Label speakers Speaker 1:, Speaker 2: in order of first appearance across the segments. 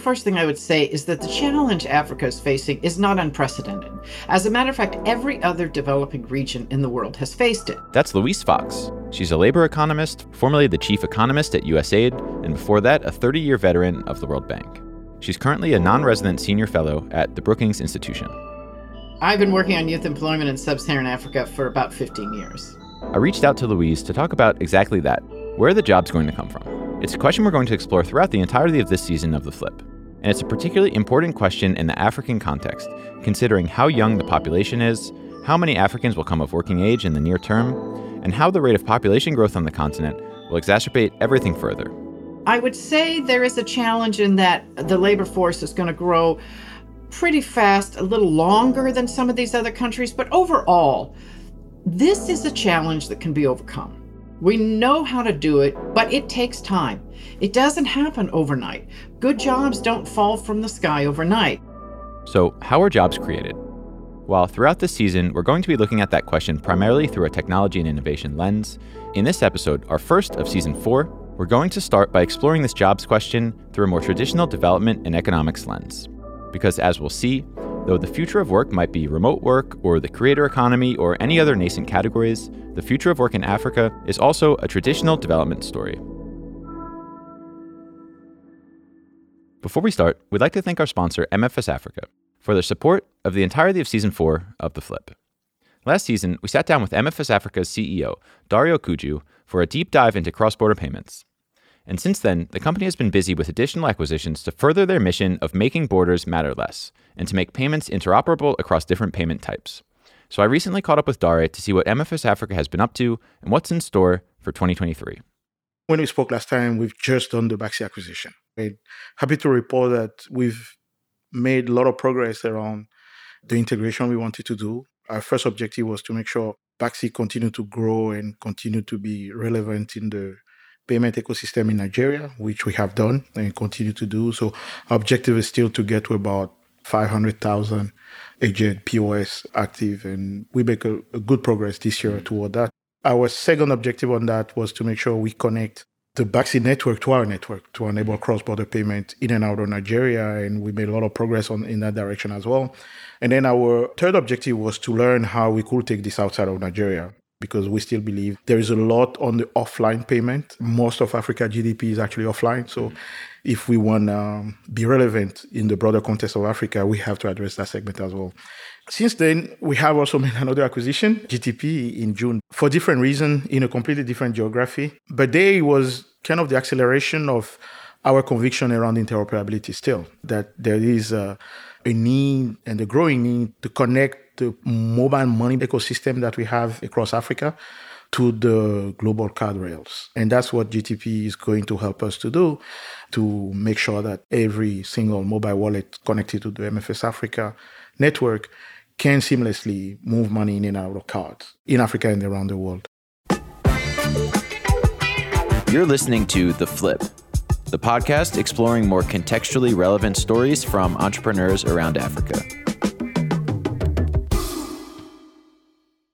Speaker 1: first thing I would say is that the challenge Africa is facing is not unprecedented. As a matter of fact, every other developing region in the world has faced it.
Speaker 2: That's Louise Fox. She's a labor economist, formerly the chief economist at USAID, and before that, a 30 year veteran of the World Bank. She's currently a non resident senior fellow at the Brookings Institution.
Speaker 1: I've been working on youth employment in sub Saharan Africa for about 15 years.
Speaker 2: I reached out to Louise to talk about exactly that where are the jobs going to come from? It's a question we're going to explore throughout the entirety of this season of The Flip. And it's a particularly important question in the African context, considering how young the population is, how many Africans will come of working age in the near term, and how the rate of population growth on the continent will exacerbate everything further.
Speaker 1: I would say there is a challenge in that the labor force is going to grow pretty fast, a little longer than some of these other countries, but overall, this is a challenge that can be overcome. We know how to do it, but it takes time. It doesn't happen overnight. Good jobs don't fall from the sky overnight.
Speaker 2: So, how are jobs created? Well, throughout this season, we're going to be looking at that question primarily through a technology and innovation lens. In this episode, our first of season four, we're going to start by exploring this jobs question through a more traditional development and economics lens. Because as we'll see, Though the future of work might be remote work or the creator economy or any other nascent categories, the future of work in Africa is also a traditional development story. Before we start, we'd like to thank our sponsor, MFS Africa, for their support of the entirety of Season 4 of The Flip. Last season, we sat down with MFS Africa's CEO, Dare Okoudjou, for a deep dive into cross border payments. And since then, the company has been busy with additional acquisitions to further their mission of making borders matter less and to make payments interoperable across different payment types. So I recently caught up with Dare to see what MFS Africa has been up to and what's in store for 2023.
Speaker 3: When we spoke last time, we've just done the Baxi acquisition. I'm happy to report that we've made a lot of progress around the integration we wanted to do. Our first objective was to make sure Baxi continue to grow and continue to be relevant in the payment ecosystem in Nigeria, which we have done and continue to do. So our objective is still to get to about 500,000 agent POS active, and we make a, a good progress this year mm-hmm. toward that. Our second objective on that was to make sure we connect the Baxi network to our network to enable mm-hmm. cross-border payment in and out of Nigeria, and we made a lot of progress on in that direction as well. And then our third objective was to learn how we could take this outside of Nigeria because we still believe there is a lot on the offline payment. Most of Africa GDP is actually offline. So if we want to um, be relevant in the broader context of Africa, we have to address that segment as well. Since then, we have also made another acquisition, GTP, in June, for different reasons in a completely different geography. But there was kind of the acceleration of our conviction around interoperability still, that there is a, a need and a growing need to connect the mobile money ecosystem that we have across Africa to the global card rails. And that's what GTP is going to help us to do to make sure that every single mobile wallet connected to the MFS Africa network can seamlessly move money in and out of cards in Africa and around the world.
Speaker 2: You're listening to The Flip, the podcast exploring more contextually relevant stories from entrepreneurs around Africa.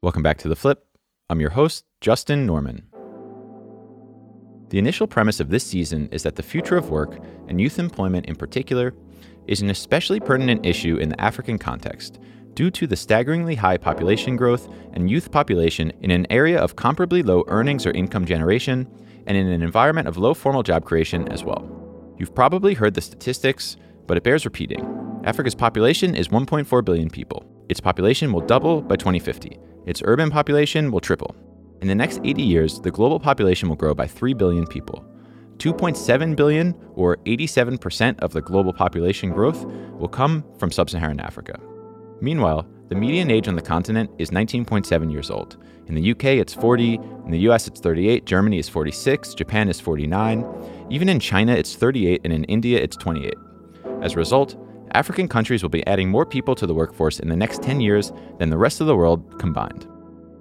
Speaker 2: Welcome back to The Flip. I'm your host, Justin Norman. The initial premise of this season is that the future of work, and youth employment in particular, is an especially pertinent issue in the African context due to the staggeringly high population growth and youth population in an area of comparably low earnings or income generation and in an environment of low formal job creation as well. You've probably heard the statistics, but it bears repeating. Africa's population is 1.4 billion people. Its population will double by 2050 its urban population will triple. In the next 80 years, the global population will grow by 3 billion people. 2.7 billion, or 87% of the global population growth, will come from sub Saharan Africa. Meanwhile, the median age on the continent is 19.7 years old. In the UK, it's 40, in the US, it's 38, Germany is 46, Japan is 49, even in China, it's 38, and in India, it's 28. As a result, African countries will be adding more people to the workforce in the next 10 years than the rest of the world combined.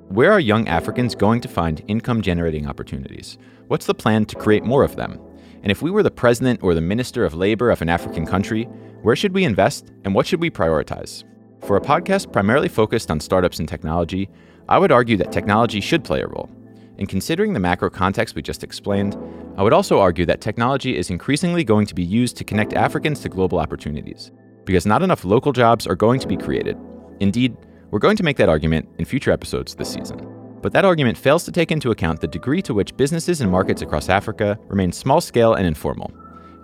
Speaker 2: Where are young Africans going to find income generating opportunities? What's the plan to create more of them? And if we were the president or the minister of labor of an African country, where should we invest and what should we prioritize? For a podcast primarily focused on startups and technology, I would argue that technology should play a role. And considering the macro context we just explained, I would also argue that technology is increasingly going to be used to connect Africans to global opportunities, because not enough local jobs are going to be created. Indeed, we're going to make that argument in future episodes this season. But that argument fails to take into account the degree to which businesses and markets across Africa remain small scale and informal,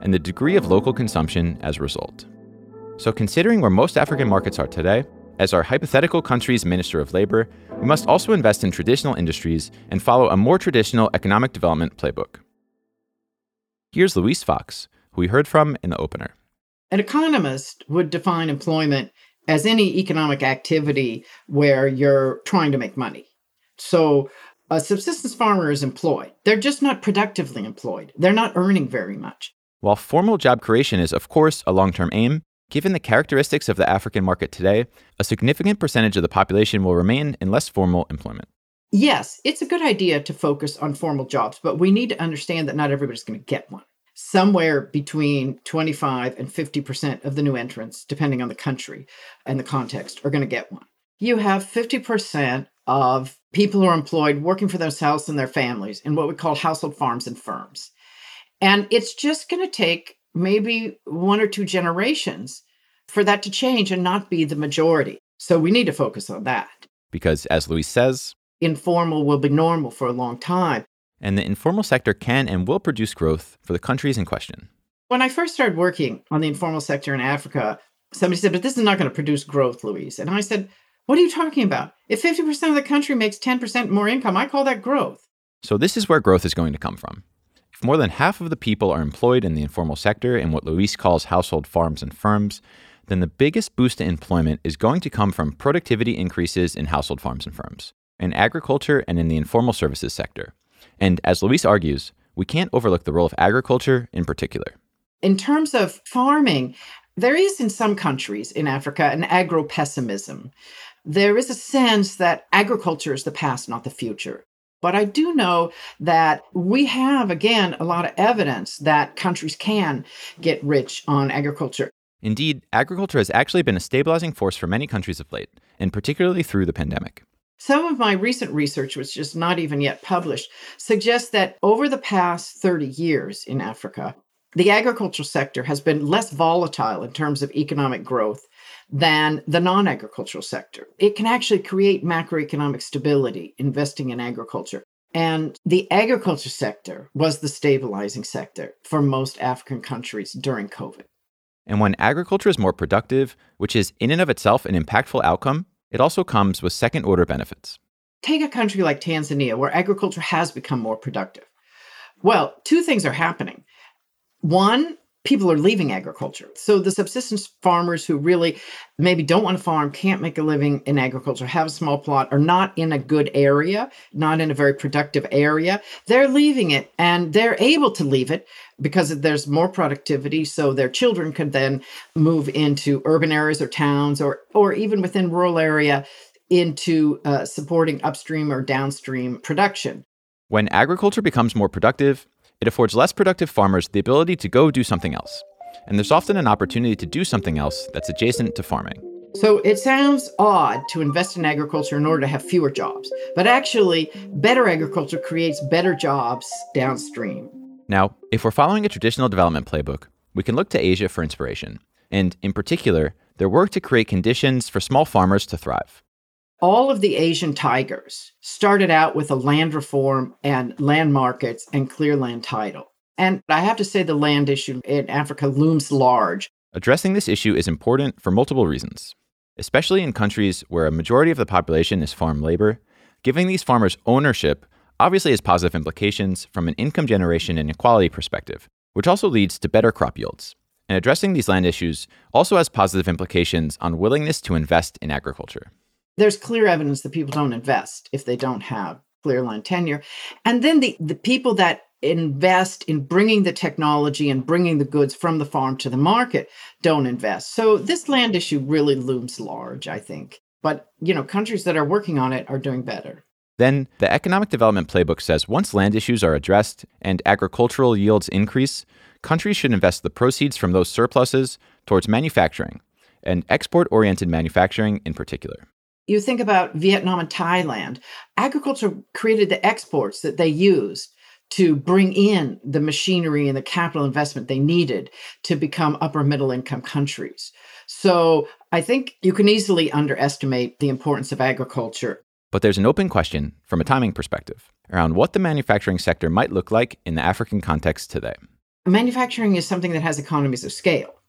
Speaker 2: and the degree of local consumption as a result. So, considering where most African markets are today, as our hypothetical country's Minister of Labor, we must also invest in traditional industries and follow a more traditional economic development playbook. Here's Louise Fox, who we heard from in the opener.
Speaker 1: An economist would define employment as any economic activity where you're trying to make money. So, a subsistence farmer is employed. They're just not productively employed. They're not earning very much.
Speaker 2: While formal job creation is, of course, a long term aim, Given the characteristics of the African market today, a significant percentage of the population will remain in less formal employment.
Speaker 1: Yes, it's a good idea to focus on formal jobs, but we need to understand that not everybody's going to get one. Somewhere between 25 and 50% of the new entrants, depending on the country and the context, are going to get one. You have 50% of people who are employed working for themselves and their families in what we call household farms and firms. And it's just going to take maybe one or two generations for that to change and not be the majority. So we need to focus on that.
Speaker 2: Because, as Louise says,
Speaker 1: informal will be normal for a long time.
Speaker 2: And the informal sector can and will produce growth for the countries in question.
Speaker 1: When I first started working on the informal sector in Africa, somebody said, But this is not going to produce growth, Louise. And I said, What are you talking about? If 50% of the country makes 10% more income, I call that growth.
Speaker 2: So, this is where growth is going to come from. More than half of the people are employed in the informal sector in what Louise calls household farms and firms, then the biggest boost to employment is going to come from productivity increases in household farms and firms, in agriculture, and in the informal services sector. And as Louise argues, we can't overlook the role of agriculture in particular.
Speaker 1: In terms of farming, there is in some countries in Africa an agro pessimism. There is a sense that agriculture is the past, not the future. But I do know that we have, again, a lot of evidence that countries can get rich on agriculture.
Speaker 2: Indeed, agriculture has actually been a stabilizing force for many countries of late, and particularly through the pandemic.
Speaker 1: Some of my recent research, which is not even yet published, suggests that over the past 30 years in Africa, the agricultural sector has been less volatile in terms of economic growth than the non agricultural sector. It can actually create macroeconomic stability investing in agriculture. And the agriculture sector was the stabilizing sector for most African countries during COVID.
Speaker 2: And when agriculture is more productive, which is in and of itself an impactful outcome, it also comes with second order benefits.
Speaker 1: Take a country like Tanzania, where agriculture has become more productive. Well, two things are happening. One, people are leaving agriculture. So the subsistence farmers who really maybe don't want to farm, can't make a living in agriculture, have a small plot, are not in a good area, not in a very productive area, they're leaving it and they're able to leave it because there's more productivity so their children could then move into urban areas or towns or or even within rural area into uh, supporting upstream or downstream production.
Speaker 2: When agriculture becomes more productive, it affords less productive farmers the ability to go do something else. And there's often an opportunity to do something else that's adjacent to farming.
Speaker 1: So it sounds odd to invest in agriculture in order to have fewer jobs, but actually, better agriculture creates better jobs downstream.
Speaker 2: Now, if we're following a traditional development playbook, we can look to Asia for inspiration, and in particular, their work to create conditions for small farmers to thrive
Speaker 1: all of the Asian tigers started out with a land reform and land markets and clear land title. And I have to say, the land issue in Africa looms large.
Speaker 2: Addressing this issue is important for multiple reasons, especially in countries where a majority of the population is farm labor. Giving these farmers ownership obviously has positive implications from an income generation and equality perspective, which also leads to better crop yields. And addressing these land issues also has positive implications on willingness to invest in agriculture
Speaker 1: there's clear evidence that people don't invest if they don't have clear line tenure. And then the, the people that invest in bringing the technology and bringing the goods from the farm to the market don't invest. So this land issue really looms large, I think. But, you know, countries that are working on it are doing better.
Speaker 2: Then the economic development playbook says once land issues are addressed and agricultural yields increase, countries should invest the proceeds from those surpluses towards manufacturing and export oriented manufacturing in particular
Speaker 1: you think about Vietnam and Thailand, agriculture created the exports that they used to bring in the machinery and the capital investment they needed to become upper middle income countries. So I think you can easily underestimate the importance of agriculture.
Speaker 2: But there's an open question from a timing perspective around what the manufacturing sector might look like in the African context today.
Speaker 1: Manufacturing is something that has economies of scale.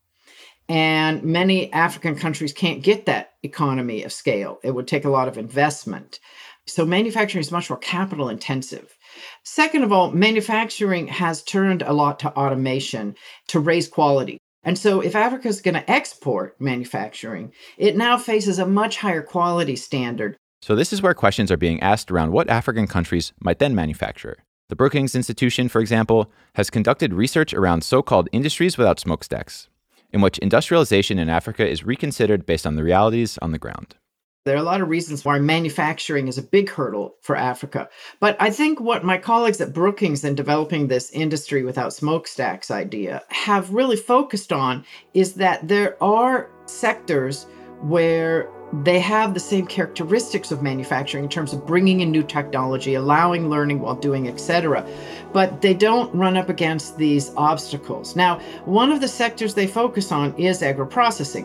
Speaker 1: And many African countries can't get that economy of scale. It would take a lot of investment. So, manufacturing is much more capital intensive. Second of all, manufacturing has turned a lot to automation to raise quality. And so, if Africa is going to export manufacturing, it now faces a much higher quality standard.
Speaker 2: So, this is where questions are being asked around what African countries might then manufacture. The Brookings Institution, for example, has conducted research around so called industries without smokestacks, in which industrialization in Africa is reconsidered based on the realities on the ground.
Speaker 1: There are a lot of reasons why manufacturing is a big hurdle for Africa. But I think what my colleagues at Brookings in developing this industry without smokestacks idea have really focused on is that there are sectors where they have the same characteristics of manufacturing in terms of bringing in new technology, allowing learning while doing, etc. But they don't run up against these obstacles. Now, one of the sectors they focus on is agro-processing.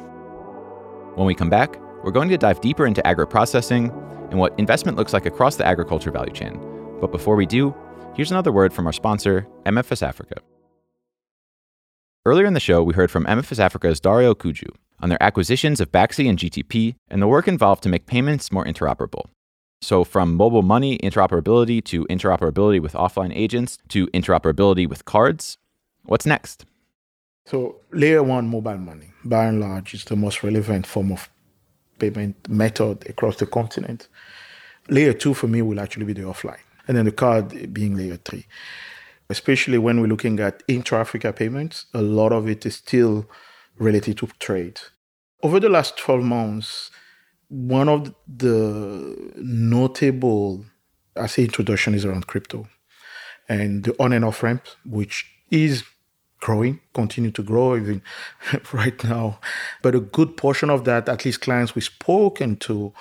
Speaker 2: When we come back, we're going to dive deeper into agro-processing and what investment looks like across the agriculture value chain. But before we do, here's another word from our sponsor, MFS Africa. Earlier in the show, we heard from MFS Africa's Dare Okoudjou on their acquisitions of Baxi and GTP and the work involved to make payments more interoperable. So, from mobile money interoperability to interoperability with offline agents to interoperability with cards, what's next?
Speaker 3: So, layer one mobile money, by and large, is the most relevant form of payment method across the continent. Layer two for me will actually be the offline, and then the card being layer three. Especially when we're looking at intra Africa payments, a lot of it is still related to trade. Over the last 12 months, one of the notable, I say, introduction is around crypto and the on and off ramp, which is growing, continue to grow even right now. But a good portion of that, at least clients we've spoken to,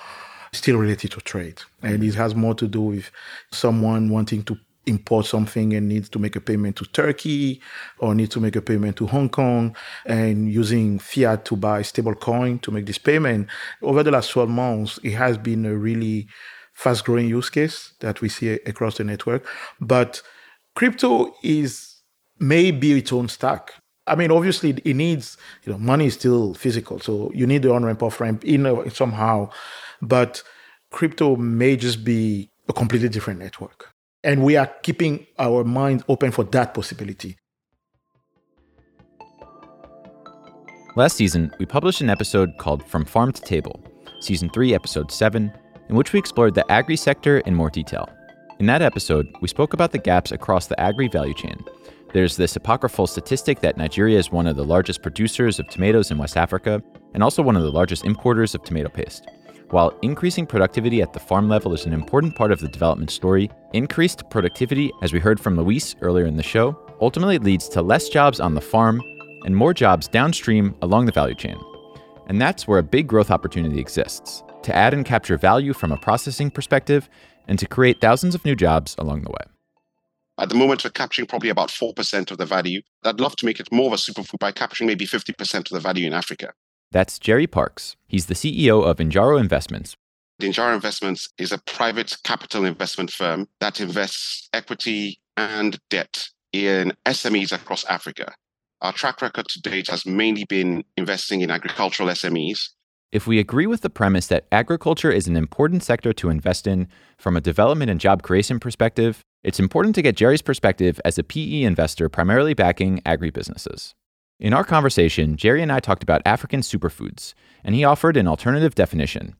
Speaker 3: still related to trade. And it has more to do with someone wanting to import something and needs to make a payment to Turkey or needs to make a payment to Hong Kong and using fiat to buy stable coin to make this payment. Over the last 12 months, it has been a really fast growing use case that we see across the network. But crypto is maybe its own stack. I mean, obviously, it needs you know money is still physical, so you need the on ramp off ramp in somehow, but crypto may just be a completely different network, and we are keeping our mind open for that possibility.
Speaker 2: Last season, we published an episode called From Farm to Table, Season 3, Episode 7, in which we explored the agri sector in more detail. In that episode, we spoke about the gaps across the agri value chain there's this apocryphal statistic that Nigeria is one of the largest producers of tomatoes in West Africa and also one of the largest importers of tomato paste. While increasing productivity at the farm level is an important part of the development story, increased productivity, as we heard from Louise earlier in the show, ultimately leads to less jobs on the farm and more jobs downstream along the value chain. And that's where a big growth opportunity exists to add and capture value from a processing perspective and to create thousands of new jobs along the way.
Speaker 4: At the moment, we're capturing probably about 4% of the value. I'd love to make it more of a superfood by capturing maybe 50% of the value in Africa.
Speaker 2: That's Jerry Parkes. He's the CEO of Injaro Investments.
Speaker 4: Injaro Investments is a private capital investment firm that invests equity and debt in SMEs across Africa. Our track record to date has mainly been investing in agricultural SMEs,
Speaker 2: if we agree with the premise that agriculture is an important sector to invest in from a development and job creation perspective, it's important to get Jerry's perspective as a PE investor primarily backing agribusinesses. In our conversation, Jerry and I talked about African superfoods, and he offered an alternative definition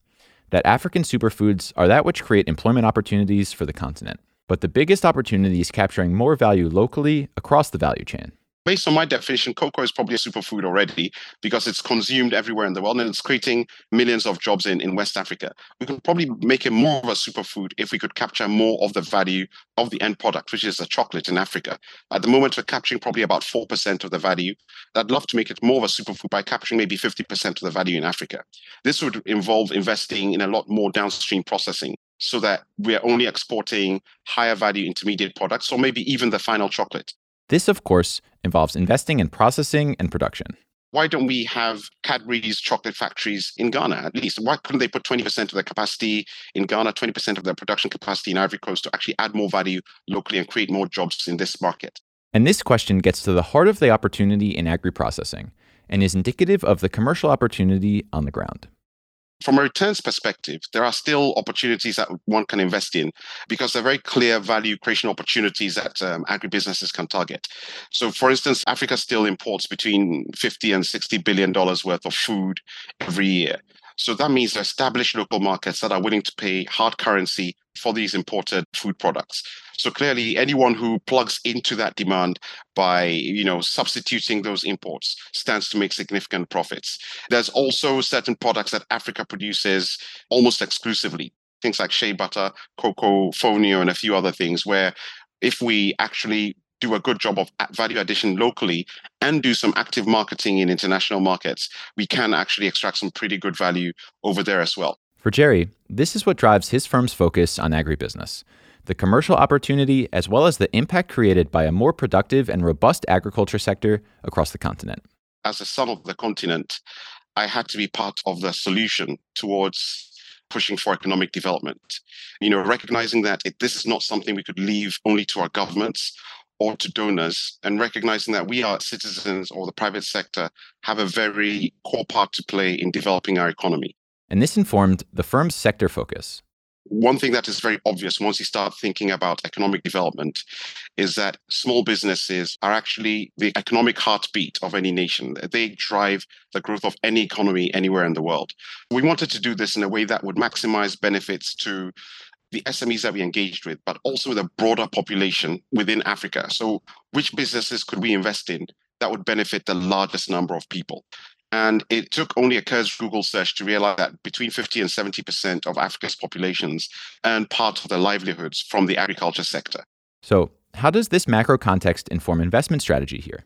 Speaker 2: that African superfoods are that which create employment opportunities for the continent. But the biggest opportunity is capturing more value locally across the value chain.
Speaker 4: Based on my definition, cocoa is probably a superfood already because it's consumed everywhere in the world and it's creating millions of jobs in, in West Africa. We could probably make it more of a superfood if we could capture more of the value of the end product, which is the chocolate in Africa. At the moment, we're capturing probably about 4% of the value. I'd love to make it more of a superfood by capturing maybe 50% of the value in Africa. This would involve investing in a lot more downstream processing so that we're only exporting higher value intermediate products or maybe even the final chocolate.
Speaker 2: This, of course, involves investing in processing and production.
Speaker 4: Why don't we have Cadbury's chocolate factories in Ghana at least? Why couldn't they put 20% of their capacity in Ghana, 20% of their production capacity in Ivory Coast to actually add more value locally and create more jobs in this market?
Speaker 2: And this question gets to the heart of the opportunity in agri processing and is indicative of the commercial opportunity on the ground
Speaker 4: from a returns perspective, there are still opportunities that one can invest in because they're very clear value creation opportunities that um, agribusinesses can target. So, for instance, Africa still imports between 50 and 60 billion dollars worth of food every year. So that means established local markets that are willing to pay hard currency for these imported food products. So clearly, anyone who plugs into that demand by you know substituting those imports stands to make significant profits. There's also certain products that Africa produces almost exclusively, things like shea butter, cocoa, fonio, and a few other things, where if we actually do a good job of value addition locally and do some active marketing in international markets, we can actually extract some pretty good value over there as well.
Speaker 2: For Jerry, this is what drives his firm's focus on agribusiness the commercial opportunity as well as the impact created by a more productive and robust agriculture sector across the continent.
Speaker 4: As a son of the continent, I had to be part of the solution towards pushing for economic development. You know, recognizing that it, this is not something we could leave only to our governments or to donors and recognizing that we are citizens or the private sector have a very core part to play in developing our economy.
Speaker 2: And this informed the firm's sector focus.
Speaker 4: One thing that is very obvious once you start thinking about economic development is that small businesses are actually the economic heartbeat of any nation. They drive the growth of any economy anywhere in the world. We wanted to do this in a way that would maximize benefits to the SMEs that we engaged with, but also the broader population within Africa. So, which businesses could we invest in that would benefit the largest number of people? And it took only a cursory Google search to realize that between 50 and 70% of Africa's populations earn part of their livelihoods from the agriculture sector.
Speaker 2: So, how does this macro context inform investment strategy here?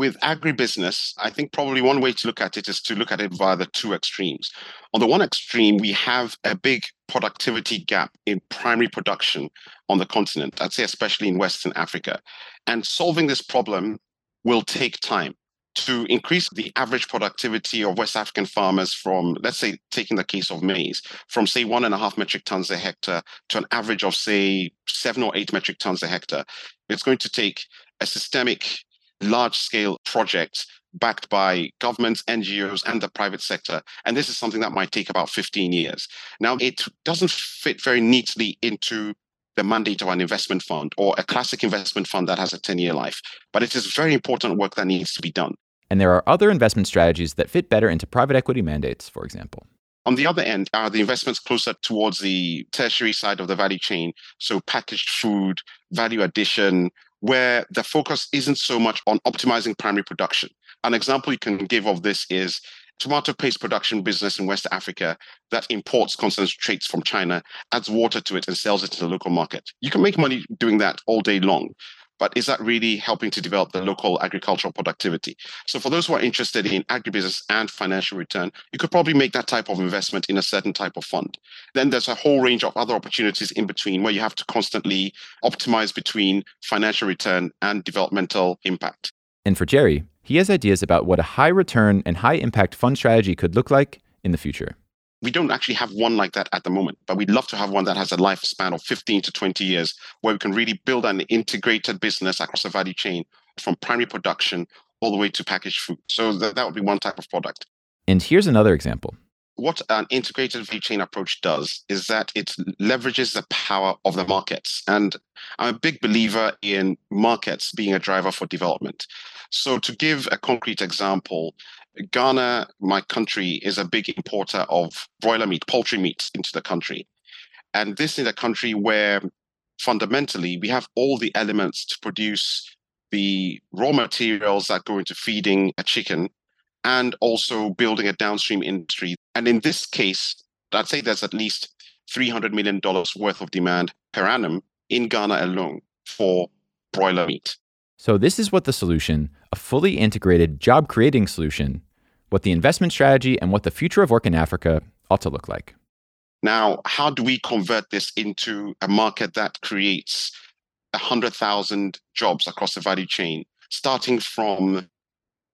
Speaker 4: With agribusiness, I think probably one way to look at it is to look at it via the two extremes. On the one extreme, we have a big productivity gap in primary production on the continent, I'd say especially in Western Africa. And solving this problem will take time to increase the average productivity of West African farmers from, let's say, taking the case of maize, from say one and a half metric tons a hectare to an average of say seven or eight metric tons a hectare. It's going to take a systemic large scale projects backed by governments, NGOs, and the private sector. And this is something that might take about 15 years. Now, it doesn't fit very neatly into the mandate of an investment fund or a classic investment fund that has a 10 year life, but it is very important work that needs to be done.
Speaker 2: And there are other investment strategies that fit better into private equity mandates, for example.
Speaker 4: On the other end are the investments closer towards the tertiary side of the value chain. So packaged food, value addition, where the focus isn't so much on optimizing primary production. An example you can give of this is tomato paste production business in West Africa that imports concentrates from China, adds water to it, and sells it to the local market. You can make money doing that all day long but is that really helping to develop the local agricultural productivity? So, for those who are interested in agribusiness and financial return, you could probably make that type of investment in a certain type of fund. Then there's a whole range of other opportunities in between where you have to constantly optimize between financial return and developmental impact.
Speaker 2: And for Jerry, he has ideas about what a high return and high impact fund strategy could look like in the future
Speaker 4: we don't actually have one like that at the moment, but we'd love to have one that has a lifespan of 15 to 20 years where we can really build an integrated business across the value chain from primary production all the way to packaged food. So that, that would be one type of product.
Speaker 2: And here's another example.
Speaker 4: What an integrated value chain approach does is that it leverages the power of the markets. And I'm a big believer in markets being a driver for development. So, to give a concrete example, Ghana, my country, is a big importer of broiler meat, poultry meat into the country. And this is a country where fundamentally we have all the elements to produce the raw materials that go into feeding a chicken, and also building a downstream industry. And in this case, I'd say there's at least $300 million worth of demand per annum in Ghana alone for broiler meat.
Speaker 2: So, this is what the solution, a fully integrated job creating solution, what the investment strategy and what the future of work in Africa ought to look like.
Speaker 4: Now, how do we convert this into a market that creates 100,000 jobs across the value chain, starting from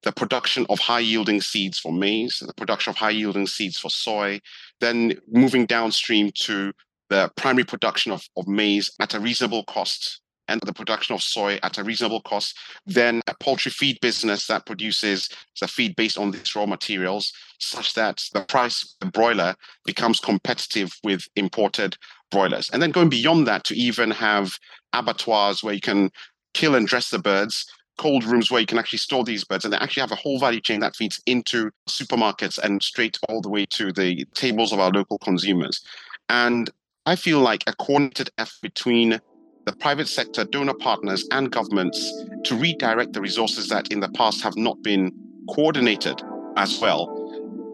Speaker 4: the production of high yielding seeds for maize, the production of high yielding seeds for soy, then moving downstream to the primary production of, of maize at a reasonable cost and the production of soy at a reasonable cost, then a poultry feed business that produces the feed based on these raw materials, such that the price of the broiler becomes competitive with imported broilers. And then going beyond that to even have abattoirs where you can kill and dress the birds, cold rooms where you can actually store these birds, and they actually have a whole value chain that feeds into supermarkets and straight all the way to the tables of our local consumers. And I feel like a coordinated effort between the private sector, donor partners, and governments to redirect the resources that in the past have not been coordinated as well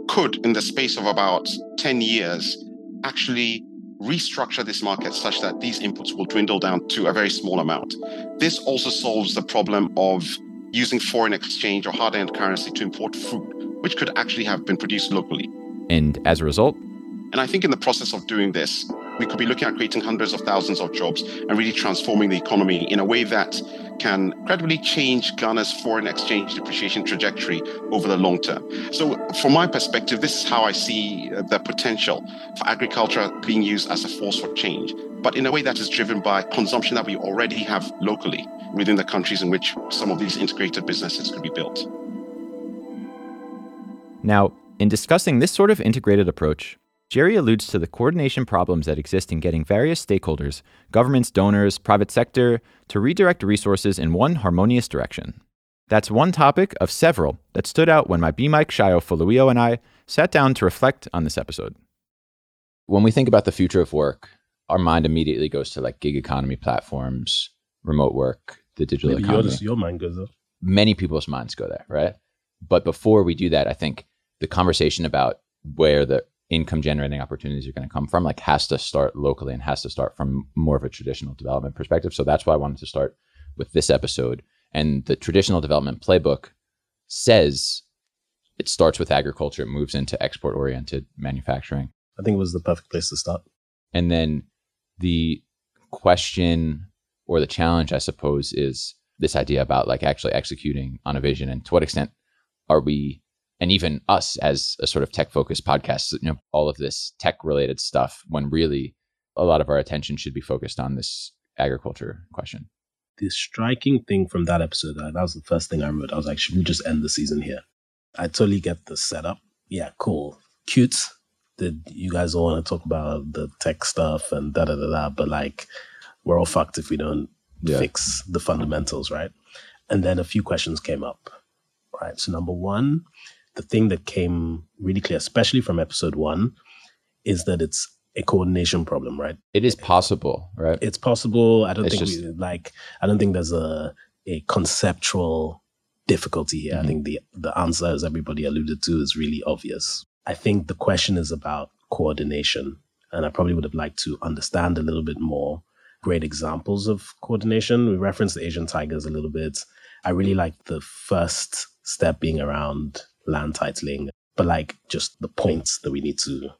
Speaker 4: could, in the space of about 10 years, actually restructure this market such that these inputs will dwindle down to a very small amount. This also solves the problem of using foreign exchange or hard earned currency to import food, which could actually have been produced locally.
Speaker 2: And as a result?
Speaker 4: And I think in the process of doing this, we could be looking at creating hundreds of thousands of jobs and really transforming the economy in a way that can credibly change Ghana's foreign exchange depreciation trajectory over the long term. So, from my perspective, this is how I see uh, the potential for agriculture being used as a force for change, but in a way that is driven by consumption that we already have locally within the countries in which some of these integrated businesses could be built.
Speaker 2: Now, in discussing this sort of integrated approach, Jerry alludes to the coordination problems that exist in getting various stakeholders, governments, donors, private sector, to redirect resources in one harmonious direction. That's one topic of several that stood out when my B Mike Sayo Folawiyo and I sat down to reflect on this episode. When we think about the future of work, our mind immediately goes to like gig economy platforms, remote work, the digital
Speaker 5: Maybe
Speaker 2: economy.
Speaker 5: yours, your mind goes there.
Speaker 2: Many people's minds go there, right? But before we do that, I think the conversation about where the income generating opportunities are going to come from like has to start locally and has to start from more of a traditional development perspective. So that's why i wanted to start with this episode. And the traditional development playbook says it starts with agriculture it moves into export oriented manufacturing.
Speaker 5: I think it was the perfect place to start.
Speaker 2: and then the question or the challenge i suppose is this idea about like actually executing on a vision and to what extent are we and even us as a sort of tech focused podcast, you know, all of this tech related stuff when really a lot of our attention should be focused on this agriculture question.
Speaker 5: The striking thing from that episode, that was the first thing I wrote. I was like, should we just end the season here? I totally get the setup. Yeah, cool. Cute. Did you guys all want to talk about the tech stuff and da da da da? But like, we're all fucked if we don't
Speaker 2: Yeah.
Speaker 5: fix the fundamentals, right? And then a few questions came up, right? So, number one, the thing that came really clear, especially from episode one, is that it's a coordination problem, right?
Speaker 2: It is possible, right?
Speaker 5: It's possible. I don't
Speaker 2: It's
Speaker 5: think
Speaker 2: just-
Speaker 5: we like. I don't think there's a a conceptual difficulty here. I
Speaker 2: Mhm.
Speaker 5: think the the answer, as everybody alluded to, is really obvious. I think the question is about coordination, and I probably would have liked to understand a little bit more great examples of coordination. We referenced the Asian tigers a little bit. I really like the first step being around land titling, but like just the points that we need to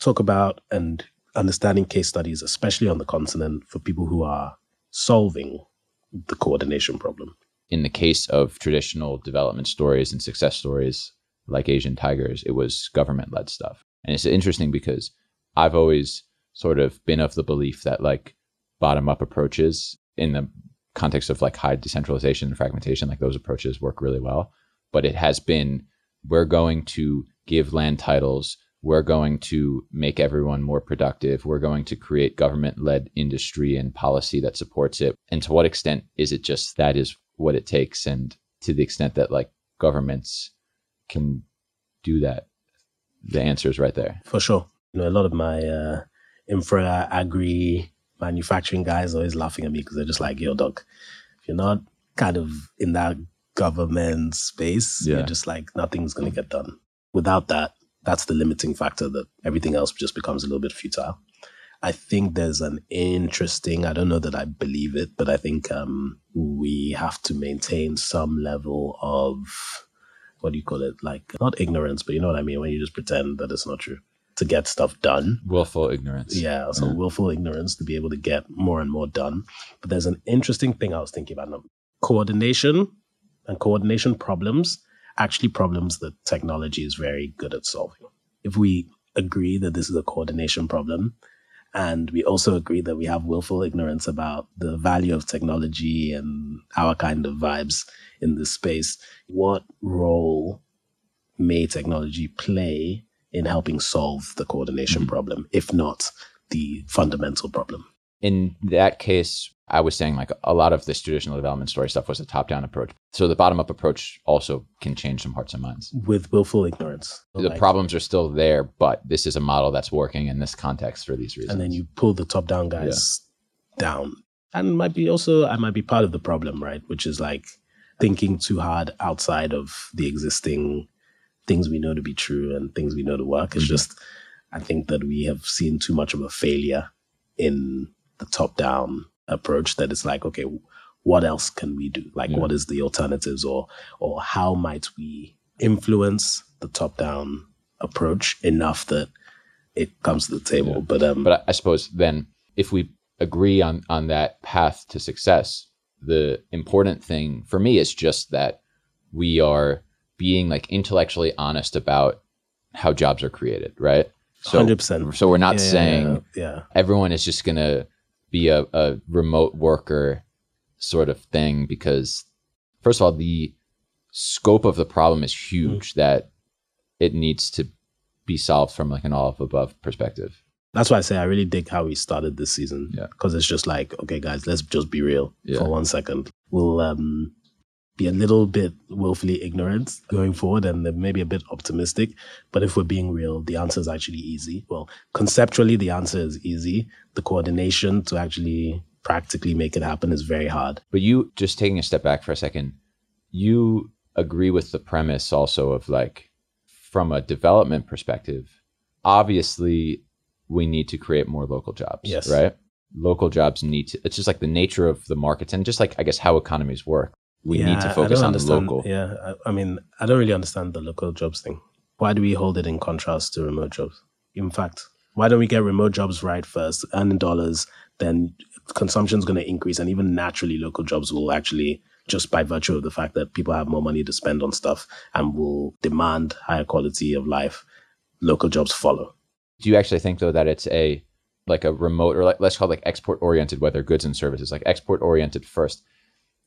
Speaker 5: talk about and understanding case studies, especially on the continent, for people who are solving the coordination problem.
Speaker 2: In the case of traditional development stories and success stories like Asian Tigers, it was government led stuff. And it's interesting because I've always sort of been of the belief that like bottom up approaches in the context of like high decentralization and fragmentation, like those approaches work really well. But it has been we're going to give land titles, we're going to make everyone more productive, we're going to create government led industry and policy that supports it. And to what extent is it just that is what it takes? And to the extent that like governments can do that, the answer is right there.
Speaker 5: For sure. You know, a lot of my uh, infra agri manufacturing guys always laughing at me because they're just like, yo, dog, if you're not kind of in that government space,
Speaker 2: Yeah.
Speaker 5: you're just like nothing's going to get done. Without that, that's the limiting factor that everything else just becomes a little bit futile. I think there's an interesting, I don't know that I believe it, but I think um, we have to maintain some level of, what do you call it? Like, not ignorance, but you know what I mean? When you just pretend that it's not true to get stuff done.
Speaker 2: Willful ignorance.
Speaker 5: Yeah, so
Speaker 2: Yeah.
Speaker 5: willful ignorance to be able to get more and more done. But there's an interesting thing I was thinking about. Coordination and coordination problems, actually problems that technology is very good at solving. If we agree that this is a coordination problem, and we also agree that we have willful ignorance about the value of technology and our kind of vibes in this space, what role may technology play in helping solve the coordination
Speaker 2: Mhm.
Speaker 5: problem, if not the fundamental problem?
Speaker 2: In that case, I was saying like a lot of this traditional development story stuff was a top down approach. So the bottom up approach also can change some hearts and minds.
Speaker 5: With willful ignorance.
Speaker 2: The
Speaker 5: Like-
Speaker 2: problems are still there, but this is a model that's working in this context for these reasons.
Speaker 5: and then you pull the top down guys down. And might be also I might be part of the problem, right? Which is like thinking too hard outside of the existing things we know to be true and things we know to work. It's
Speaker 2: Mhm.
Speaker 5: just I think that we have seen too much of a failure in the top down approach that it's like, okay, what else can we do? Like
Speaker 2: Yeah.
Speaker 5: what is the alternatives or or how might we influence the top down approach enough that it comes to the table.
Speaker 2: Yeah.
Speaker 5: But um
Speaker 2: But I, suppose then, if we agree on on that path to success, the important thing for me is just that we are being like intellectually honest about how jobs are created, right? So,
Speaker 5: hundred percent.
Speaker 2: so we're not saying
Speaker 5: yeah,
Speaker 2: everyone is just going to be a, a remote worker sort of thing because first of all the scope of the problem is huge that it needs to be solved from like an all of above perspective
Speaker 5: that's why I say I really dig how we started this season.
Speaker 2: Yeah.
Speaker 5: because it's just like, okay, guys, let's just be real
Speaker 2: Yeah.
Speaker 5: for one second. We'll um be a little bit willfully ignorant going forward, and maybe a bit optimistic. But if we're being real, the answer is actually easy. Well, conceptually, the answer is easy. The coordination to actually practically make it happen is very hard.
Speaker 2: but you just taking a step back for a second you agree with the premise also of like from a development perspective obviously we need to create more local jobs
Speaker 5: Yes.
Speaker 2: right local jobs need to it's just like the nature of the markets and just like i guess how economies work we need to focus on
Speaker 5: understand-
Speaker 2: local
Speaker 5: Yeah, I, I mean, I don't really understand the local jobs thing. Why do we hold it in contrast to remote jobs? In fact, why don't we get remote jobs right first, earning dollars, then consumption's going to increase, and even naturally, local jobs will actually just by virtue of the fact that people have more money to spend on stuff and will demand higher quality of life, local jobs follow.
Speaker 2: do you actually think though that it's a like a remote or like let's call it like export oriented whether goods and services like export oriented first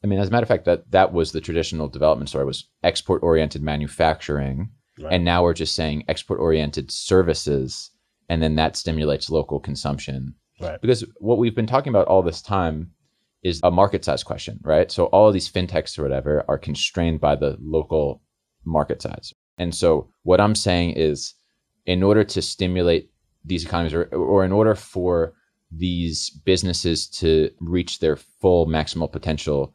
Speaker 2: i mean as a matter of fact that that was the traditional development story was export oriented manufacturing
Speaker 5: Right.
Speaker 2: and now we're just saying export oriented services and then that stimulates local consumption
Speaker 5: Right.
Speaker 2: because what we've been talking about all this time is a market size question right so all of these fintechs or whatever are constrained by the local market size and so what i'm saying is in order to stimulate these economies or, or in order for these businesses to reach their full maximal potential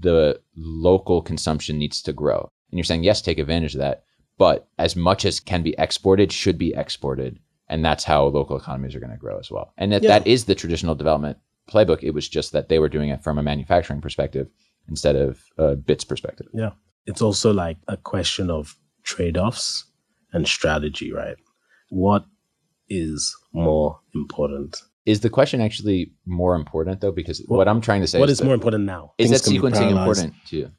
Speaker 2: the local consumption needs to grow and you're saying yes take advantage of that but as much as can be exported should be exported and that's how local economies are going to grow as well and that,
Speaker 5: Yeah.
Speaker 2: that is the traditional development playbook it was just that they were doing it from a manufacturing perspective instead of a bits perspective Yeah.
Speaker 5: it's also like a question of trade-offs and strategy, right? What is more important?
Speaker 2: Is the question actually more important though because
Speaker 5: What-
Speaker 2: what, i'm trying to say
Speaker 5: What
Speaker 2: is
Speaker 5: is more important now?
Speaker 2: is that sequencing important to you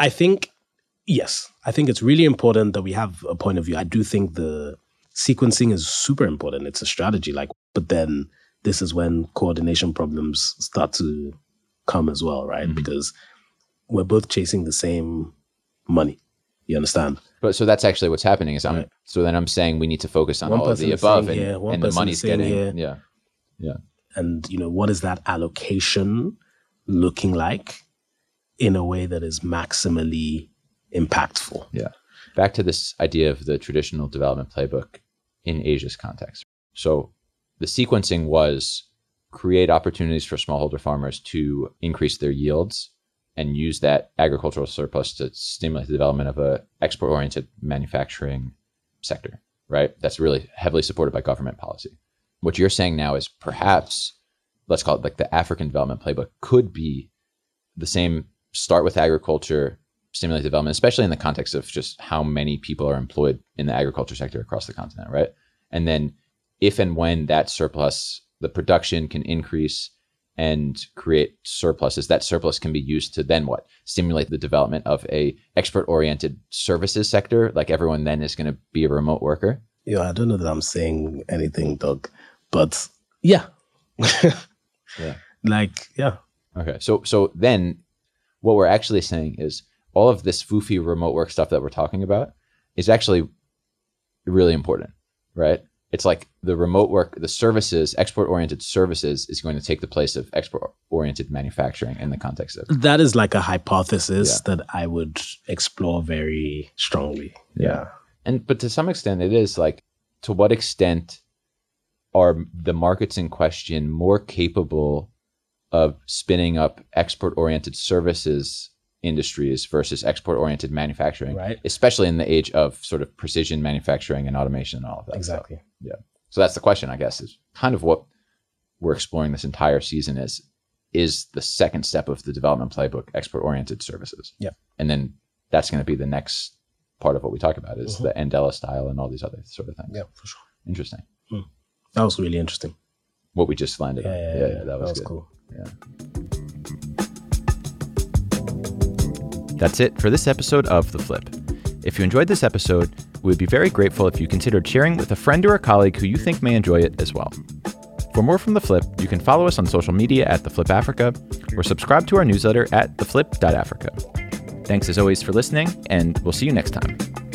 Speaker 5: I think yes. I think it's really important that we have a point of view. I do think the sequencing is super important. It's a strategy, like, but then this is when coordination problems start to come as well, right?
Speaker 2: Mhm.
Speaker 5: Because we're both chasing the same money. You understand?
Speaker 2: But so that's actually what's happening is I'm
Speaker 5: Right.
Speaker 2: so then I'm saying we need to focus on
Speaker 5: One
Speaker 2: all of the above and,
Speaker 5: here,
Speaker 2: and the money's getting
Speaker 5: here.
Speaker 2: yeah
Speaker 5: And you know, what is that allocation looking like in a way that is maximally impactful? Yeah.
Speaker 2: Back to this idea of the traditional development playbook in Asia's context. So the sequencing was create opportunities for smallholder farmers to increase their yields and use that agricultural surplus to stimulate the development of a export oriented manufacturing sector, right? That's really heavily supported by government policy. What you're saying now is perhaps, let's call it like the African development playbook, could be the same start with agriculture, stimulate development, especially in the context of just how many people are employed in the agriculture sector across the continent, right? And then if and when that surplus, the production can increase and create surpluses. That surplus can be used to then what? Stimulate the development of a expert oriented services sector. Like everyone then is going to be a remote worker.
Speaker 5: Yeah, I don't know that I'm saying anything, Doug, but yeah.
Speaker 2: yeah.
Speaker 5: Like, yeah.
Speaker 2: Okay. So so then what we're actually saying is all of this foofy remote work stuff that we're talking about is actually really important, right? it's like the remote work, the services, export oriented services is going to take the place of export oriented manufacturing in the context of
Speaker 5: that is like a hypothesis yeah. that I would explore very strongly. Yeah. yeah.
Speaker 2: And but to some extent it is like to what extent are the markets in question more capable of spinning up export oriented services industries versus export oriented manufacturing,
Speaker 5: right?
Speaker 2: Especially in the age of sort of precision manufacturing and automation and all of that.
Speaker 5: Exactly. Stuff.
Speaker 2: Yeah. So that's the question, I guess, is kind of what we're exploring this entire season is is the second step of the development playbook export oriented services.
Speaker 5: Yeah.
Speaker 2: And then that's going to be the next part of what we talk about is mm-hmm. the Andela style and all these other sort of things.
Speaker 5: Yeah, for sure.
Speaker 2: Interesting.
Speaker 5: Mm. That was really interesting.
Speaker 2: What we just landed
Speaker 5: yeah. Yeah, yeah, yeah, that was, that was cool.
Speaker 2: Yeah. That's it for this episode of The Flip. If you enjoyed this episode, we would be very grateful if you considered sharing with a friend or a colleague who you think may enjoy it as well. For more from The Flip, you can follow us on social media at The Flip Africa or subscribe to our newsletter at theflip.africa. Thanks as always for listening, and we'll see you next time.